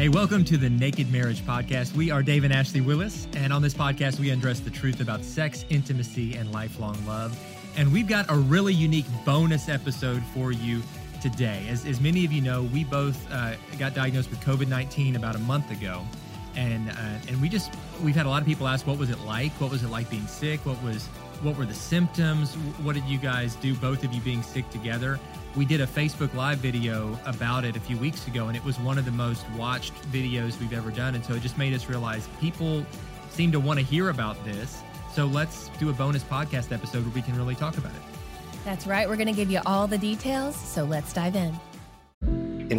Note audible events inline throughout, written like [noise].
Hey, welcome to the Naked Marriage Podcast. We are Dave and Ashley Willis, and on this podcast, we undress the truth about sex, intimacy, and lifelong love. And we've got a really unique bonus episode for you today. As, as many of you know, we both uh, got diagnosed with COVID 19 about a month ago. And, uh, and we just, we've had a lot of people ask, what was it like? What was it like being sick? What was, what were the symptoms? What did you guys do, both of you being sick together? We did a Facebook Live video about it a few weeks ago, and it was one of the most watched videos we've ever done. And so it just made us realize people seem to want to hear about this. So let's do a bonus podcast episode where we can really talk about it. That's right. We're going to give you all the details. So let's dive in.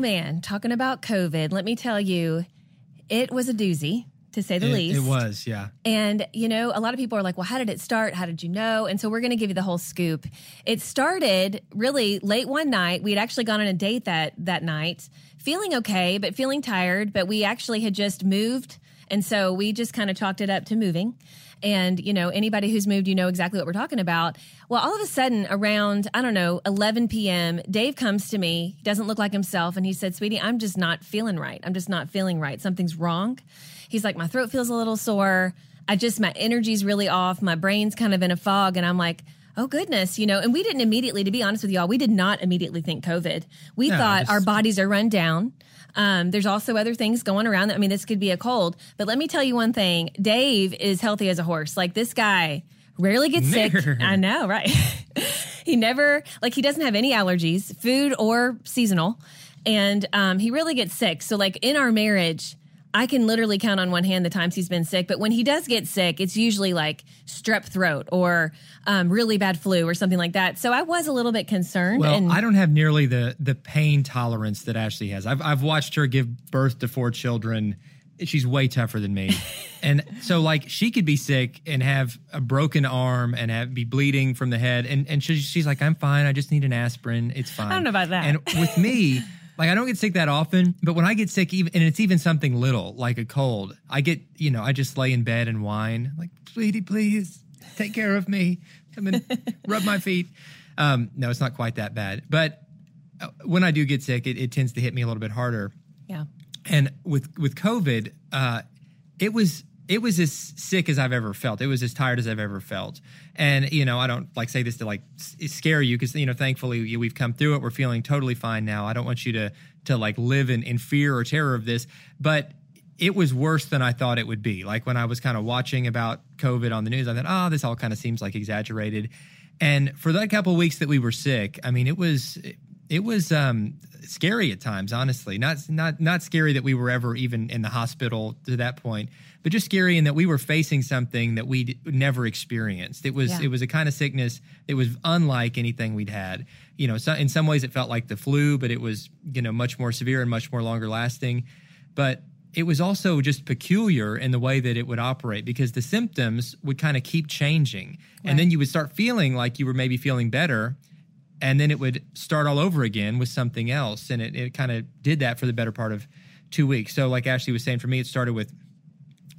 Man, talking about COVID, let me tell you, it was a doozy to say the It, least. it was, yeah. And, you know, a lot of people are like, well, how did it start? How did you know? And so we're going to give you the whole scoop. It started really late one night. We had actually gone on a date that, that night, feeling okay, but feeling tired. But we actually had just moved. And so we just kind of chalked it up to moving. And, you know, anybody who's moved, you know exactly what we're talking about. Well, all of a sudden, around, I don't know, 11 p.m., Dave comes to me, doesn't look like himself. And he said, Sweetie, I'm just not feeling right. I'm just not feeling right. Something's wrong. He's like, My throat feels a little sore. I just, my energy's really off. My brain's kind of in a fog. And I'm like, Oh goodness, you know, and we didn't immediately, to be honest with y'all, we did not immediately think COVID. We No, thought just- our bodies are run down. Um, there's also other things going around. I mean, this could be a cold, but let me tell you one thing: Dave is healthy as a horse. Like this guy rarely gets sick. I know, right? [laughs] he never like he doesn't have any allergies, food or seasonal, and um, he really gets sick. So, like in our marriage. I can literally count on one hand the times he's been sick, but when he does get sick, it's usually like strep throat or um, really bad flu or something like that. So I was a little bit concerned. Well, and I don't have nearly the the pain tolerance that Ashley has. I've I've watched her give birth to four children. She's way tougher than me, [laughs] and so like she could be sick and have a broken arm and have be bleeding from the head, and and she, she's like, I'm fine. I just need an aspirin. It's fine. I don't know about that. And with me. [laughs] Like I don't get sick that often, but when I get sick, even and it's even something little like a cold, I get you know I just lay in bed and whine like, "Sweetie, please take care of me. Come and [laughs] rub my feet." Um, no, it's not quite that bad, but uh, when I do get sick, it, it tends to hit me a little bit harder. yeah. And with with COVID, uh, it was it was as sick as I've ever felt. It was as tired as I've ever felt. And you know, I don't like say this to like scare you because you know, thankfully we've come through it. We're feeling totally fine now. I don't want you to to like live in, in fear or terror of this, but it was worse than I thought it would be. Like when I was kind of watching about COVID on the news, I thought, oh, this all kind of seems like exaggerated. And for that couple of weeks that we were sick, I mean, it was it was um, scary at times. Honestly, not not not scary that we were ever even in the hospital to that point, but just scary in that we were facing something that we'd never experienced. It was yeah. it was a kind of sickness that was unlike anything we'd had. You know, so in some ways it felt like the flu, but it was you know much more severe and much more longer lasting. But it was also just peculiar in the way that it would operate because the symptoms would kind of keep changing. Right. And then you would start feeling like you were maybe feeling better. And then it would start all over again with something else. And it, it kind of did that for the better part of two weeks. So, like Ashley was saying, for me, it started with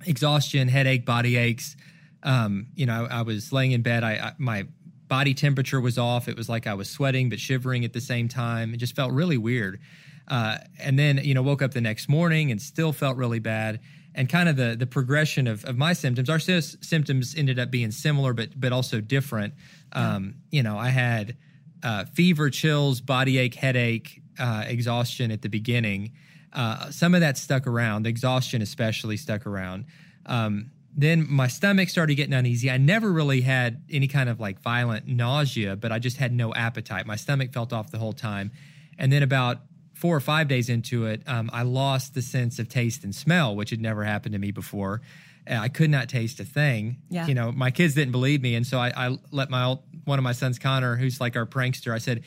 exhaustion, headache, body aches. Um, you know, I, I, was laying in bed. I, I my body temperature was off. It was like I was sweating but shivering at the same time. It just felt really weird. Uh, and then, you know, woke up the next morning and still felt really bad. And kind of the the progression of, of my symptoms, our sy- symptoms ended up being similar, but but also different. Um, you know, I had uh, fever, chills, body ache, headache, uh, exhaustion at the beginning. Uh, some of that stuck around, The exhaustion especially stuck around. Um, then my stomach started getting uneasy. I never really had any kind of like violent nausea, but I just had no appetite. My stomach felt off the whole time. And then about four or five days into it, um, I lost the sense of taste and smell, which had never happened to me before. I could not taste a thing. Yeah. You know, my kids didn't believe me, and so I, I let my one of my sons, Connor, who's like our prankster, I said,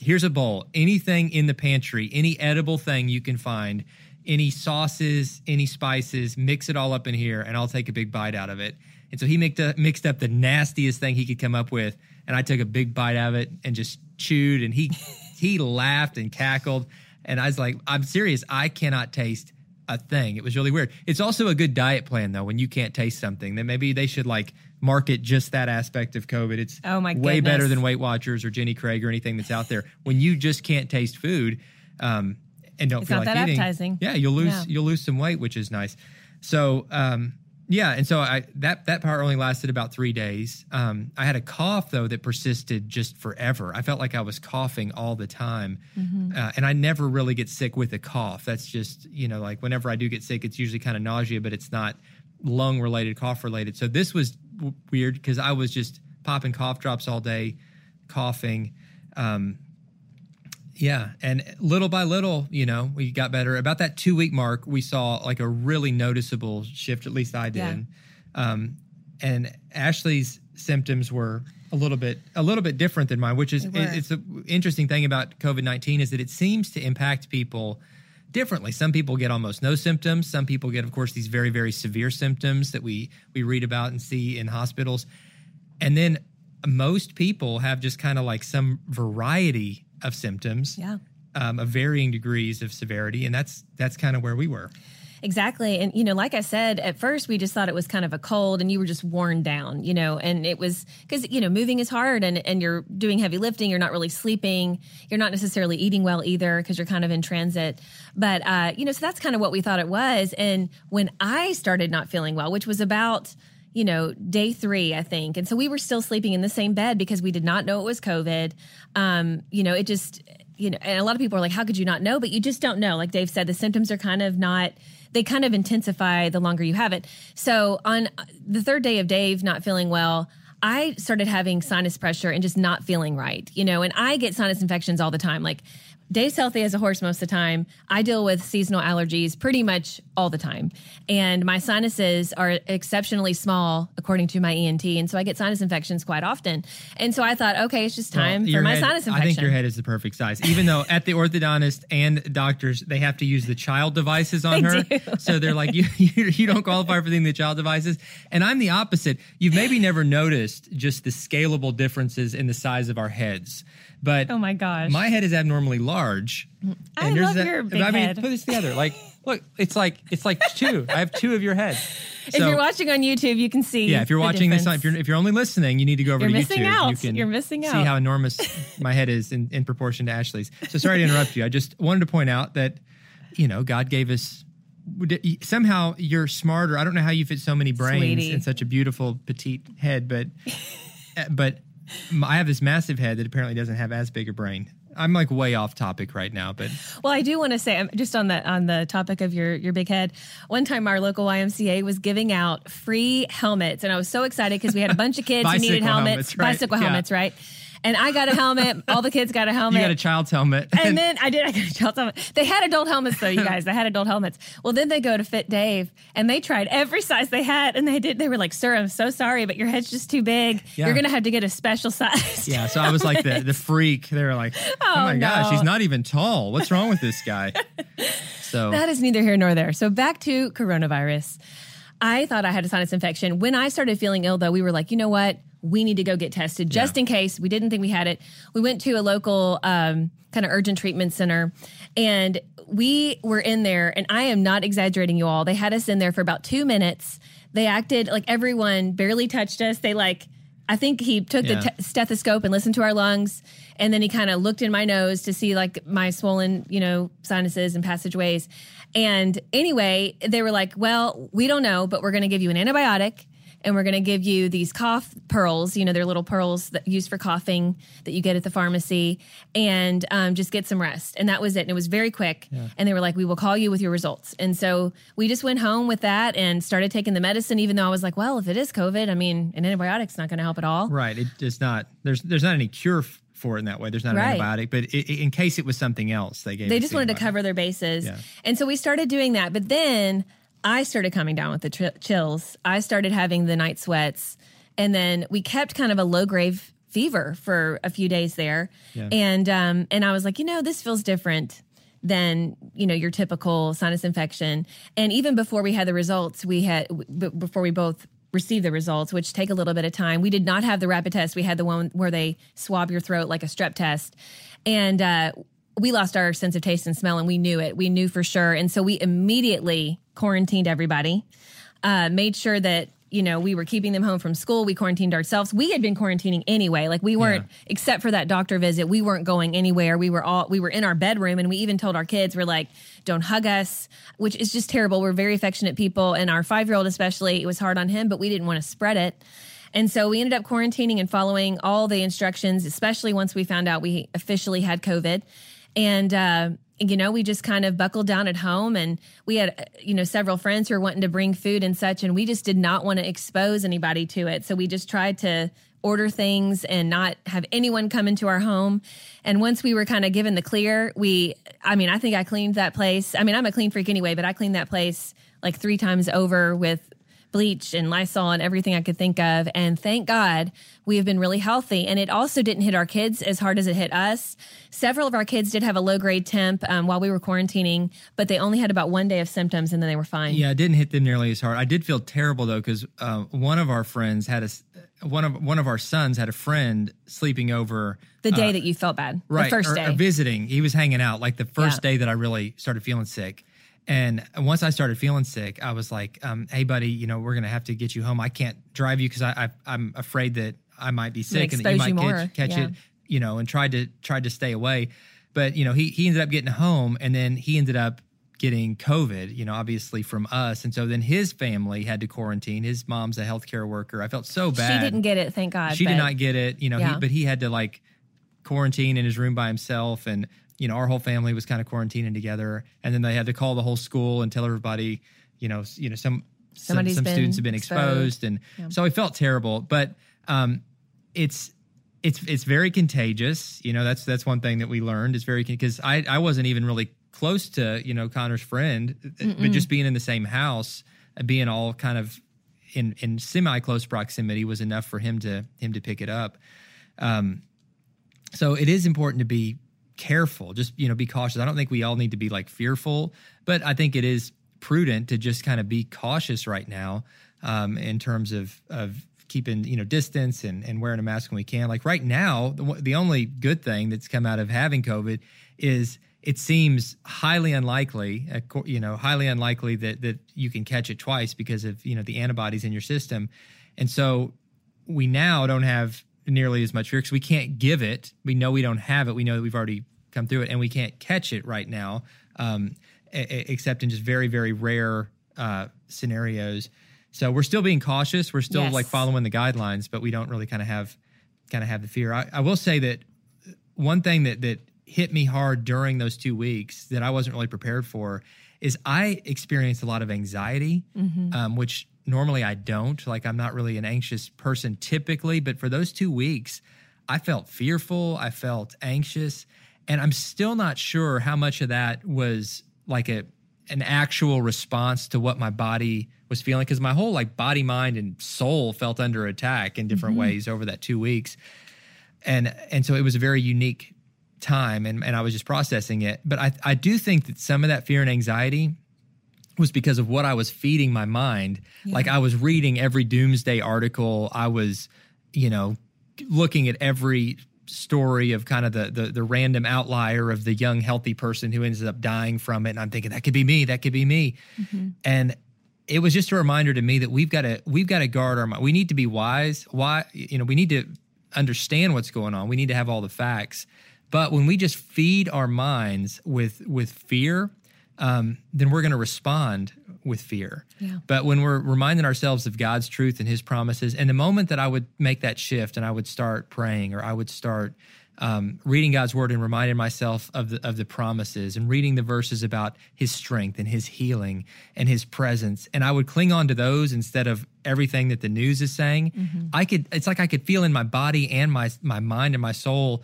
"Here's a bowl. Anything in the pantry, any edible thing you can find." any sauces, any spices, mix it all up in here, and I'll take a big bite out of it. And so he mixed up, mixed up the nastiest thing he could come up with, and I took a big bite out of it and just chewed. And he [laughs] he laughed and cackled. And I was like, I'm serious. I cannot taste a thing. It was really weird. It's also a good diet plan though when you can't taste something. Then maybe they should like market just that aspect of COVID. It's oh my way better than Weight Watchers or Jenny Craig or anything that's out there. When you just can't taste food um, and don't it's feel like eating, appetizing. yeah, you'll lose yeah. you'll lose some weight, which is nice. So um, yeah, and so I that that part only lasted about three days. Um, I had a cough though that persisted just forever. I felt like I was coughing all the time, mm-hmm. uh, and I never really get sick with a cough. That's just you know like whenever I do get sick, it's usually kind of nausea, but it's not lung related, cough related. So this was w- weird because I was just popping cough drops all day, coughing. Um, yeah, and little by little, you know, we got better. About that two week mark, we saw like a really noticeable shift. At least I did. Yeah. Um, and Ashley's symptoms were a little bit a little bit different than mine, which is it it's an interesting thing about COVID nineteen is that it seems to impact people differently. Some people get almost no symptoms. Some people get, of course, these very very severe symptoms that we we read about and see in hospitals, and then most people have just kind of like some variety of symptoms, yeah, um, of varying degrees of severity, and that's that's kind of where we were. Exactly. And, you know, like I said, at first we just thought it was kind of a cold and you were just worn down, you know, and it was because, you know, moving is hard and, and you're doing heavy lifting. You're not really sleeping. You're not necessarily eating well either because you're kind of in transit. But, uh, you know, so that's kind of what we thought it was. And when I started not feeling well, which was about, you know, day three, I think. And so we were still sleeping in the same bed because we did not know it was COVID. Um, you know, it just, you know, and a lot of people are like, how could you not know? But you just don't know. Like Dave said, the symptoms are kind of not, they kind of intensify the longer you have it. So on the third day of Dave not feeling well, I started having sinus pressure and just not feeling right, you know, and I get sinus infections all the time. Like Dave's healthy as a horse most of the time. I deal with seasonal allergies pretty much all the time. And my sinuses are exceptionally small, according to my ENT. And so I get sinus infections quite often. And so I thought, okay, it's just time well, for my head, sinus infection. I think your head is the perfect size. Even though at the orthodontist and doctors, they have to use the child devices on her. Do. So they're like, you, [laughs] you, you don't qualify for the child devices. And I'm the opposite. You've maybe never noticed just the scalable differences in the size of our heads. But oh my gosh, my head is abnormally large. I love that, your big I mean, head. put this together. Like, [laughs] look, it's like it's like two. I have two of your heads. So, if you're watching on YouTube, you can see. Yeah, if you're watching difference. this, if you're if you're only listening, you need to go over you're to missing YouTube. Out. You can you're missing out. See how enormous [laughs] my head is in, in proportion to Ashley's. So sorry to interrupt you. I just wanted to point out that you know God gave us somehow you're smarter. I don't know how you fit so many brains Sweetie. in such a beautiful petite head, but [laughs] but I have this massive head that apparently doesn't have as big a brain. I'm like way off topic right now, but Well, I do want to say, um, just on the on the topic of your your big head, one time our local YMCA was giving out free helmets, and I was so excited because we had a bunch of kids who [laughs] needed helmets, helmets, right? bicycle Yeah. helmets, right? And I got a helmet. all the kids got a helmet. you got a child's helmet. and then I did. I got a child helmet. They had adult helmets though, you guys. They had adult helmets. Well, then they go to Fit Dave, and they tried every size they had, and they did. They were like, "Sir, I'm so sorry, but your head's just too big. Yeah. You're gonna have to get a special size." yeah, so I was like the the freak. They were like, [laughs] oh, "Oh, my gosh, he's not even tall. What's wrong with this guy?" [laughs] So That is neither here nor there. So back to coronavirus. I thought I had a sinus infection. When I started feeling ill, though, we were like, you know what? We need to go get tested just Yeah. in case. We didn't think we had it. We went to a local um, kind of urgent treatment center and we were in there. And I am not exaggerating, you all. They had us in there for about two minutes. They acted like everyone barely touched us. They like, I think he took Yeah. the te- stethoscope and listened to our lungs and then he kind of looked in my nose to see like my swollen you know sinuses and passageways and anyway they were like well we don't know but we're going to give you an antibiotic and we're going to give you these cough pearls you know they're little pearls that used for coughing that you get at the pharmacy and um, just get some rest and that was it and it was very quick and they were like we will call you with your results and so we just went home with that and started taking the medicine even though i was like well if it is covid i mean an antibiotic's not going to help at all right, it does not. There's there's not any cure f- for it in that way. There's not Right. an antibiotic, but i i in case it was something else, they gave. they just the wanted to cover their bases Yeah. and so we started doing that but then i started coming down with the tri- chills. I started having the night sweats. And then we kept kind of a low grade fever for a few days there. Yeah. and um and i was like you know this feels different than you know your typical sinus infection. And even before we had the results we had b- before we both received the results which take a little bit of time we did not have the rapid test. We had the one where they swab your throat like a strep test. And uh we lost our sense of taste and smell and we knew it. We knew for sure. And so we immediately quarantined everybody uh, made sure that you know we were keeping them home from school. We quarantined ourselves. We had been quarantining anyway. Like we weren't except for that doctor visit we weren't going anywhere. We were all we were in our bedroom and we even told our kids we're like don't hug us which is just terrible. We're very affectionate people and our five year old especially it was hard on him but we didn't want to spread it. And so we ended up quarantining and following all the instructions especially once we found out we officially had covid. And uh, you know we just kind of buckled down at home and we had you know several friends who were wanting to bring food and such and we just did not want to expose anybody to it. So we just tried to order things and not have anyone come into our home. And once we were kind of given the clear we i mean i think i cleaned that place. I mean i'm a clean freak anyway but i cleaned that place like three times over with bleach and Lysol and everything I could think of. And thank God we have been really healthy. And it also didn't hit our kids as hard as it hit us. Several of our kids did have a low grade temp um, while we were quarantining, but they only had about one day of symptoms and then they were fine. Yeah, it didn't hit them nearly as hard. I did feel terrible though because uh, one of our friends had a, one of one of our sons had a friend sleeping over The day that you felt bad, right the first or- day. or visiting. He was hanging out like the first Yeah. day that I really started feeling sick. And once I started feeling sick, I was like, um, "Hey, buddy, you know we're gonna have to get you home. I can't drive you because I, I I'm afraid that I might be sick and that you might you catch, catch Yeah. it, you know." And tried to tried to stay away, but you know he he ended up getting home, and then he ended up getting COVID, you know, obviously from us. And so then his family had to quarantine. His mom's a healthcare worker. I felt so bad. she didn't get it, thank God. She did not get it, you know, Yeah. he, but he had to like quarantine in his room by himself. And, you know, our whole family was kind of quarantining together. And then they had to call the whole school and tell everybody, you know, you know, some, some, Somebody's some students have been exposed. exposed. And so I felt terrible, but, um, it's, it's, it's very contagious. You know, that's, that's one thing that we learned is very, because I, I wasn't even really close to, you know, Connor's friend, but just being in the same house, uh, being all kind of in, in semi close proximity was enough for him to, him to pick it up. Um, so it is important to be careful just you know be cautious. I don't think we all need to be like fearful but i think it is prudent to just kind of be cautious right now um, in terms of of keeping you know distance and, and wearing a mask when we can. Like right now the, the only good thing that's come out of having covid is it seems highly unlikely you know highly unlikely that that you can catch it twice because of you know the antibodies in your system. And so we now don't have nearly as much fear because we can't give it. We know we don't have it. We know that we've already come through it, and we can't catch it right now. Um, a- except in just very very rare uh, scenarios. So we're still being cautious. We're still Yes. like following the guidelines, but we don't really kind of have kind of have the fear. I, I will say that one thing that that hit me hard during those two weeks that I wasn't really prepared for is I experienced a lot of anxiety, um, which normally I don't. Like I'm not really an anxious person typically, but for those two weeks, I felt fearful. I felt anxious, and I'm still not sure how much of that was like a an actual response to what my body was feeling because my whole like body mind and soul felt under attack in different mm-hmm. ways over that two weeks and and so it was a very unique time and, and I was just processing it. But I I do think that some of that fear and anxiety was because of what I was feeding my mind. Like I was reading every doomsday article. I was, you know, looking at every story of kind of the, the the random outlier of the young healthy person who ends up dying from it. And I'm thinking that could be me that could be me. Mm-hmm. And it was just a reminder to me that we've got to we've got to guard our mind. We need to be wise. Why you know we need to understand what's going on. We need to have all the facts. But when we just feed our minds with with fear um, then we're going to respond with fear. Yeah. But when we're reminding ourselves of God's truth and His promises, and the moment that I would make that shift and I would start praying or I would start um, reading God's word and reminding myself of the of the promises and reading the verses about His strength and His healing and His presence, and I would cling on to those instead of everything that the news is saying. I could. It's like I could feel in my body and my my mind and my soul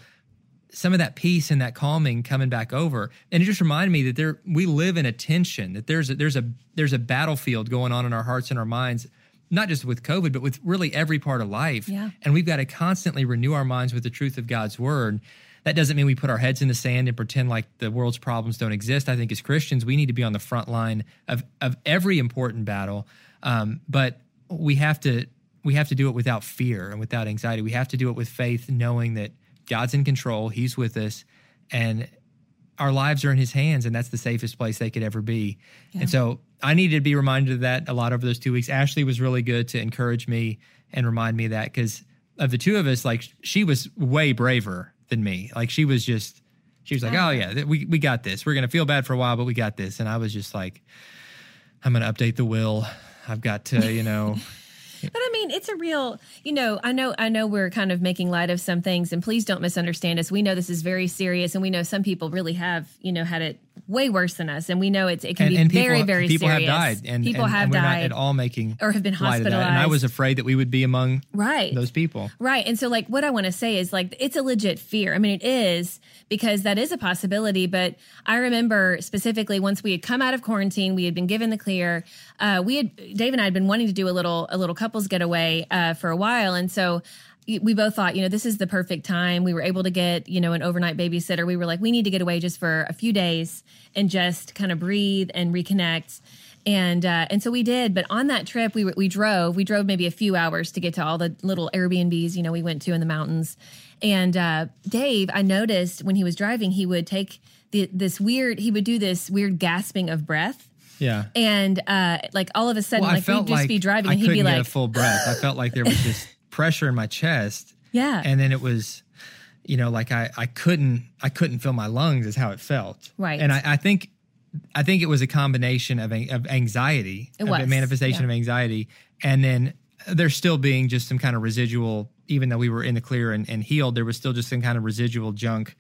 some of that peace and that calming coming back over. And it just reminded me that there we live in a tension that there's a there's a there's a battlefield going on in our hearts and our minds not just with covid but with really every part of life. Yeah. and we've got to constantly renew our minds with the truth of god's word. That doesn't mean we put our heads in the sand and pretend like the world's problems don't exist. I think as christians we need to be on the front line of of every important battle. Um, but we have to we have to do it without fear and without anxiety. We have to do it with faith knowing that God's in control, He's with us, and our lives are in His hands, and that's the safest place they could ever be. And so I needed to be reminded of that a lot over those two weeks. Ashley was really good to encourage me and remind me of that because of the two of us, like she was way braver than me. Like she was just, she was like, oh, oh yeah, th- we, we got this. We're going to feel bad for a while, but we got this. And I was just like, I'm going to update the will. I've got to, you know, [laughs] But I mean, it's a real, you know, I know I know we're kind of making light of some things and please don't misunderstand us. We know this is very serious and we know some people really have, you know, had it way worse than us and we know it's it can be very very people serious. have died, and people and, have and we're died not at all making or have been hospitalized. And I was afraid that we would be among Right. those people. Right. And so, like, what I want to say is, like, it's a legit fear. I mean, it is because that is a possibility. But I remember specifically once we had come out of quarantine, we had been given the clear. Uh, we had Dave and I had been wanting to do a little a little couples getaway uh, for a while, and so we both thought, you know, this is the perfect time. We were able to get, you know, an overnight babysitter. We were like, we need to get away just for a few days and just kind of breathe and reconnect. And uh, and so we did. But on that trip, we we drove. We drove maybe a few hours to get to all the little Airbnbs, you know, we went to in the mountains. And uh, Dave, I noticed when he was driving, he would take the, this weird. He would do this weird gasping of breath. Yeah. And uh, like all of a sudden, Well, like we'd just like be driving, I and he'd be like, a full breath. I felt like there was [laughs] just pressure in my chest. Yeah. And then it was, you know, like I, I couldn't I couldn't feel my lungs is how it felt. Right. And I, I think I think it was a combination of of anxiety, It of manifestation yeah. of anxiety, and then there's still being just some kind of residual. Even though we were in the clear and, and healed, there was still just some kind of residual junk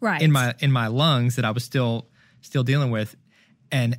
right in my in my lungs that I was still still dealing with, and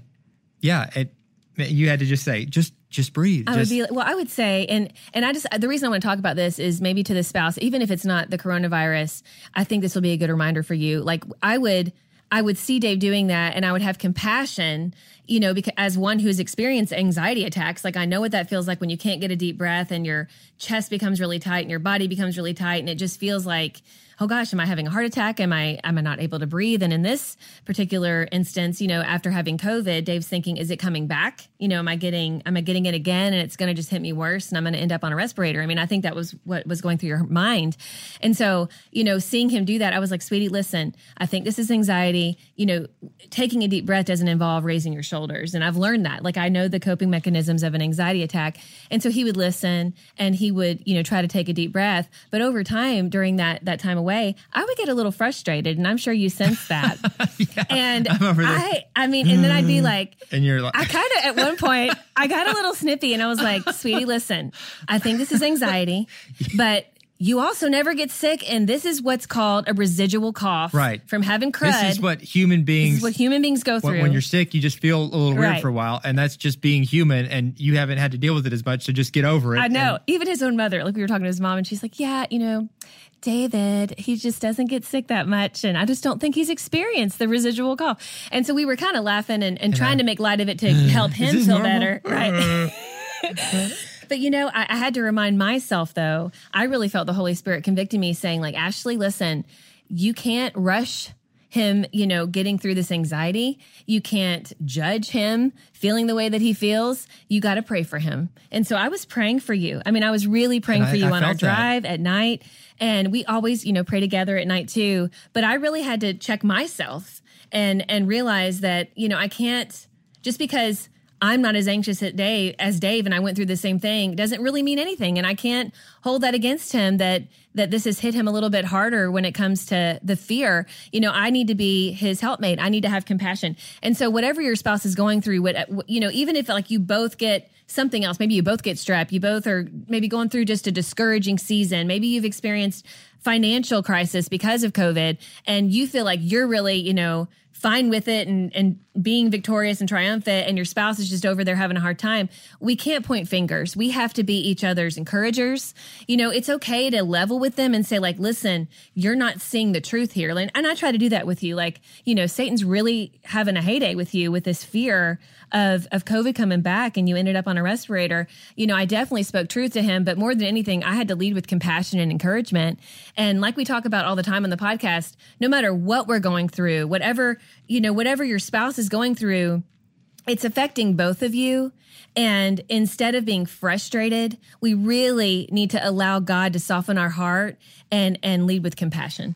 yeah, it you had to just say just just breathe. I just, would be well. I would say, and and I just the reason I want to talk about this is maybe to the spouse, even if it's not the coronavirus. I think this will be a good reminder for you. Like I would, I would see Dave doing that, and I would have compassion, you know, because as one who's experienced anxiety attacks, like I know what that feels like when you can't get a deep breath and your chest becomes really tight and your body becomes really tight, and it just feels like. Oh gosh, am I having a heart attack? Am I am I not able to breathe? And in this particular instance, you know, after having COVID, Dave's thinking, is it coming back? You know, am I getting am I getting it again and it's going to just hit me worse and I'm going to end up on a respirator? I mean, I think that was what was going through your mind. And so, you know, seeing him do that, I was like, "Sweetie, listen, I think this is anxiety. You know, taking a deep breath doesn't involve raising your shoulders." And I've learned that. Like I know the coping mechanisms of an anxiety attack. And so he would listen and he would, you know, try to take a deep breath, but over time during that that time away, I would get a little frustrated and I'm sure you sense that. [laughs] yeah, and I I mean, and then I'd be mm. like and you're like I kind of at one point, I got a little snippy and I was like, sweetie, listen, I think this is anxiety, but you also never get sick, and this is what's called a residual cough. Right. From having crud. This is what human beings. what human beings go through. When, when, you're sick, you just feel a little weird right. for a while, and that's just being human, and you haven't had to deal with it as much, so just get over it. I know. And, Even his own mother, like we were talking to his mom, and she's like, "Yeah, you know, David, he just doesn't get sick that much. And I just don't think he's experienced the residual cough. And so we were kind of laughing and, and, and trying I, to make light of it to [sighs] help him feel normal? better. Right. Mm. [laughs] but you know, I, I had to remind myself though, I really felt the Holy Spirit convicting me saying, like, Ashley, listen, you can't rush him, you know, getting through this anxiety. You can't judge him feeling the way that he feels. You got to pray for him. And so I was praying for you. I mean, I was really praying I, for you I on our drive that. at night. And we always, you know, pray together at night too. But I really had to check myself and and realize that, you know, I can't just because I'm not as anxious at day as Dave and I went through the same thing doesn't really mean anything. And I can't hold that against him that that this has hit him a little bit harder when it comes to the fear. You know, I need to be his helpmate. I need to have compassion. And so whatever your spouse is going through, what you know, even if like you both get something else, maybe you both get strep, you both are maybe going through just a discouraging season, maybe you've experienced financial crisis because of COVID and you feel like you're really, you know, fine with it and, and being victorious and triumphant and your spouse is just over there having a hard time we can't point fingers. We have to be each other's encouragers. You know it's okay to level with them and say like listen you're not seeing the truth here. And i try to do that with you. Like you know satan's really having a heyday with you with this fear of of covid coming back and you ended up on a respirator. You know i definitely spoke truth to him but more than anything i had to lead with compassion and encouragement. And like we talk about all the time on the podcast no matter what we're going through whatever you know, whatever your spouse is going through, it's affecting both of you. And instead of being frustrated, we really need to allow God to soften our heart and, and lead with compassion.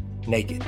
naked.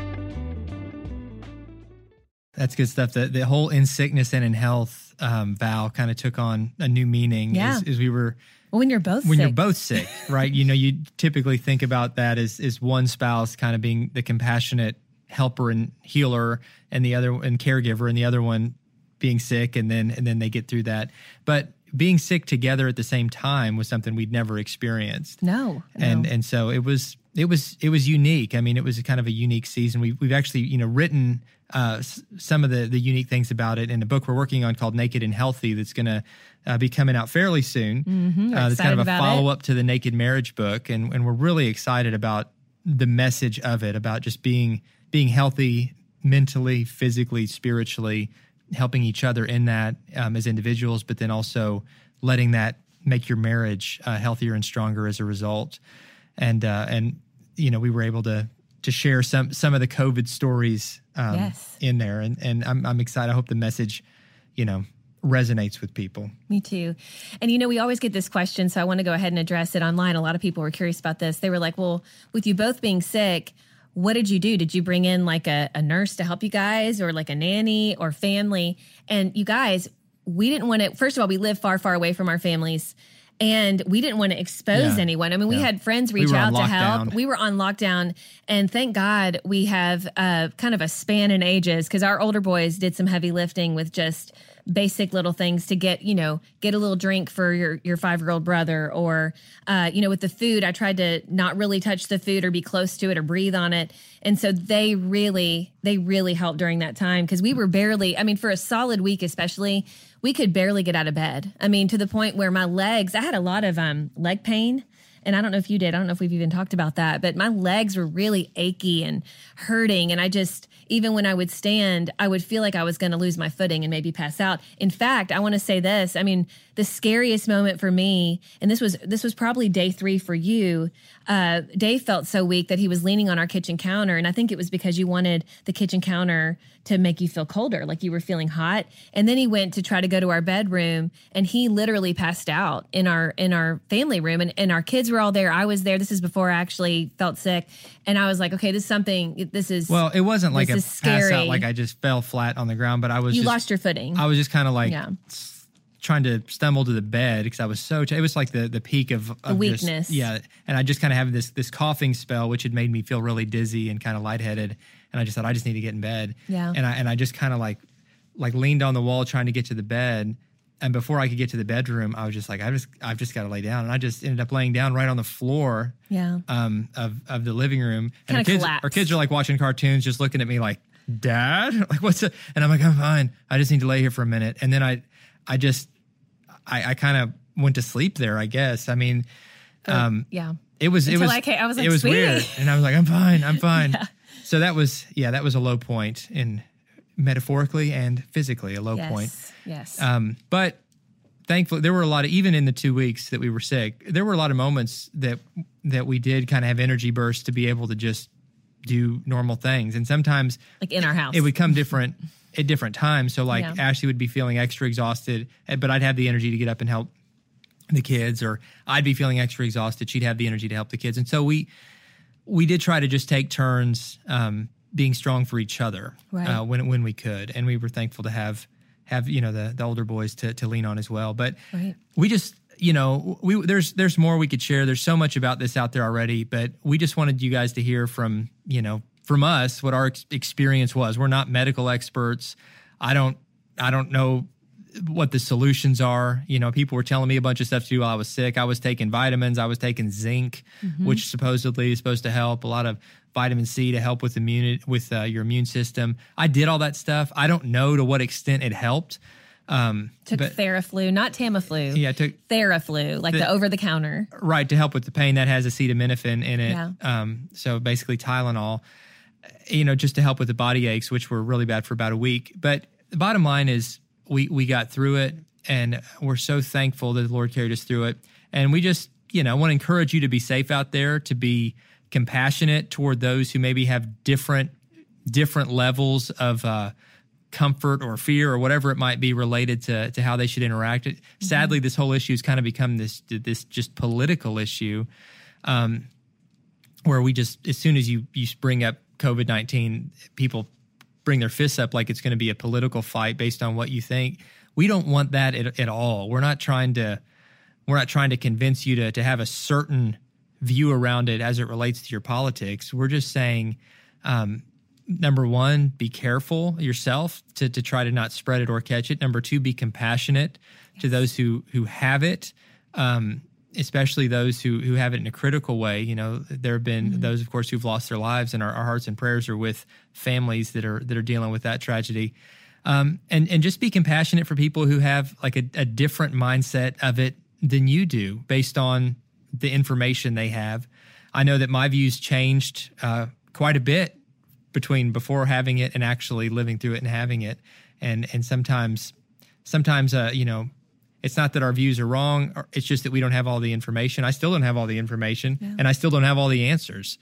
That's good stuff. The the whole in sickness and in health um, vow kind of took on a new meaning yeah. as, as we were when you're both when sick. you're both sick, [laughs] right? you know, you typically think about that as as one spouse kind of being the compassionate helper and healer, and the other and caregiver, and the other one being sick, and then and then they get through that. But being sick together at the same time was something we'd never experienced. No, and no. and so it was it was it was unique. I mean, it was kind of a unique season. We, we've actually you know written uh, some of the the unique things about it in a book we're working on called Naked and Healthy that's going to uh, be coming out fairly soon. Mm-hmm. Uh, that's kind of a follow up to the Naked Marriage book, and and we're really excited about the message of it about just being being healthy mentally, physically, spiritually, helping each other in that um, as individuals, but then also letting that make your marriage uh, healthier and stronger as a result and uh, and you know we were able to to share some some of the COVID stories um, yes. in there, and and I'm I'm excited. I hope the message, you know, resonates with people. Me too. And you know, we always get this question, so I want to go ahead and address it online. A lot of people were curious about this. They were like, well, with you both being sick, what did you do? Did you bring in like a, a nurse to help you guys or like a nanny or family? And you guys, we didn't want to, first of all, we live far, far away from our families and we didn't want to expose Yeah. anyone. I mean, we Yeah. had friends reach were out to help. We were on lockdown, and thank God we have uh, kind of a span in ages because our older boys did some heavy lifting with just basic little things to get you know get a little drink for your your five year old brother or uh, you know with the food i tried to not really touch the food or be close to it or breathe on it and so they really they really helped during that time because we were barely i mean for a solid week especially we could barely get out of bed i mean to the point where my legs i had a lot of um leg pain and I don't know if you did. I don't know if we've even talked about that, but my legs were really achy and hurting. And I just, even when I would stand, I would feel like I was going to lose my footing and maybe pass out. In fact, I want to say this. I mean, the scariest moment for me, and this was this was probably day three for you. Uh, Dave felt so weak that he was leaning on our kitchen counter, and I think it was because you wanted the kitchen counter to make you feel colder, like you were feeling hot. And then he went to try to go to our bedroom, and he literally passed out in our in our family room, and, and our kids were all there. I was there. This is before I actually felt sick, and I was like, okay, this is something. This is Well, it wasn't like a pass scary. out, like I just fell flat on the ground, but I was you just, lost your footing. I was just kind of like Yeah. Trying to stumble to the bed because I was so. T- it was like the the peak of, of just- weakness. yeah, and I just kind of have this this coughing spell, which had made me feel really dizzy and kind of lightheaded, and I just thought I just need to get in bed. Yeah. and I and I just kind of like like leaned on the wall trying to get to the bed. And before I could get to the bedroom, I was just like, I just, I've just got to lay down, and I just ended up laying down right on the floor, yeah. um, of of the living room. And Kinda our kids, our kids are like watching cartoons, just looking at me like, "Dad, [laughs] like what's it?" And I'm like, "I'm fine. I just need to lay here for a minute." And then I, I just, I, I kind of went to sleep there. I guess. I mean, um, yeah. it was it was I came- I was like, it was "Sweetie." weird, and I was like, "I'm fine. I'm [laughs] fine." So that was yeah, that was a low point in metaphorically and physically a low Yes. point. Yes. Um, but thankfully, there were a lot of even in the two weeks that we were sick, there were a lot of moments that that we did kind of have energy bursts to be able to just do normal things, and sometimes like in our house. it would come different [laughs] at different times. So like Yeah. Ashley would be feeling extra exhausted, eh, but I'd have the energy to get up and help the kids, or I'd be feeling extra exhausted. She'd have the energy to help the kids, and so we we did try to just take turns um, being strong for each other Right. uh, when when we could, and we were thankful to have have you know the the older boys to to lean on as well. But Right. we just you know we there's there's more we could share. There's so much about this out there already, but we just wanted you guys to hear from you know from us what our ex- experience was. We're not medical experts. I don't I don't know what the solutions are. You know, people were telling me a bunch of stuff to do while I was sick. I was taking vitamins. I was taking zinc, which supposedly is supposed to help. A lot of vitamin C to help with immune with uh, your immune system. I did all that stuff. I don't know to what extent it helped. Um, took but Theraflu, not Tamiflu. yeah, I took Theraflu, like the, over the counter. right to help with the pain that has acetaminophen in it. Yeah. Um, so basically Tylenol, you know, just to help with the body aches, which were really bad for about a week. But the bottom line is we we got through it, and we're so thankful that the Lord carried us through it. And we just, you know, want to encourage you to be safe out there, to be compassionate toward those who maybe have different different levels of uh, comfort or fear or whatever it might be related to to how they should interact. It, Sadly, this whole issue has kind of become this this just political issue, um, where we just as soon as you you bring up COVID nineteen, people bring their fists up like it's going to be a political fight based on what you think. We don't want that at, at all. We're not trying to we're not trying to convince you to to have a certain view around it as it relates to your politics. We're just saying, um, number one, be careful yourself to to try to not spread it or catch it. Number two, be compassionate to those who who have it. Um, especially those who who have it in a critical way. You know, there have been those, of course, who've lost their lives, and our, our hearts and prayers are with families that are that are dealing with that tragedy. Um, and and just be compassionate for people who have like a, a different mindset of it than you do, based on the information they have. I know that my views changed uh, quite a bit between before having it and actually living through it and having it, and and sometimes sometimes uh, you know it's not that our views are wrong or it's just that we don't have all the information. I still don't have all the information and i still don't have all the answers.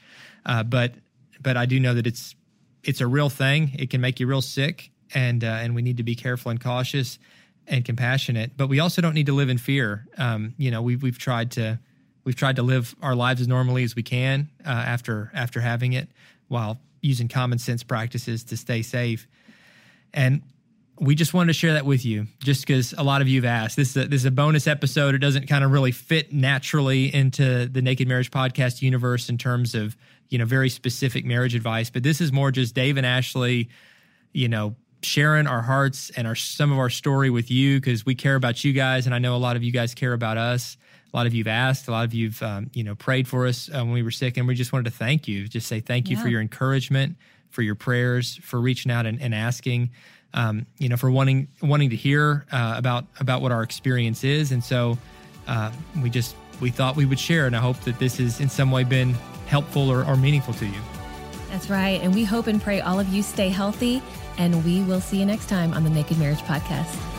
Uh, but but i do know that it's it's a real thing. It can make you real sick and uh, and we need to be careful and cautious and compassionate, but we also don't need to live in fear. Um, you know, we've we've tried to we've tried to live our lives as normally as we can uh, after after having it, while using common sense practices to stay safe. And we just wanted to share that with you, just because a lot of you have asked. This is a, this is a bonus episode. It doesn't kind of really fit naturally into the Naked Marriage Podcast universe in terms of you know very specific marriage advice, but this is more just Dave and Ashley, you know, sharing our hearts and our some of our story with you because we care about you guys, and I know a lot of you guys care about us. A lot of you've asked, a lot of you've um, you know prayed for us uh, when we were sick, and we just wanted to thank you. Just say thank you yeah. for your encouragement, for your prayers, for reaching out and, and asking um, you know, for wanting wanting to hear uh, about about what our experience is, and so uh, we just we thought we would share, and I hope that this has in some way been helpful or, or meaningful to you. That's right, and we hope and pray all of you stay healthy, and we will see you next time on the Naked Marriage Podcast.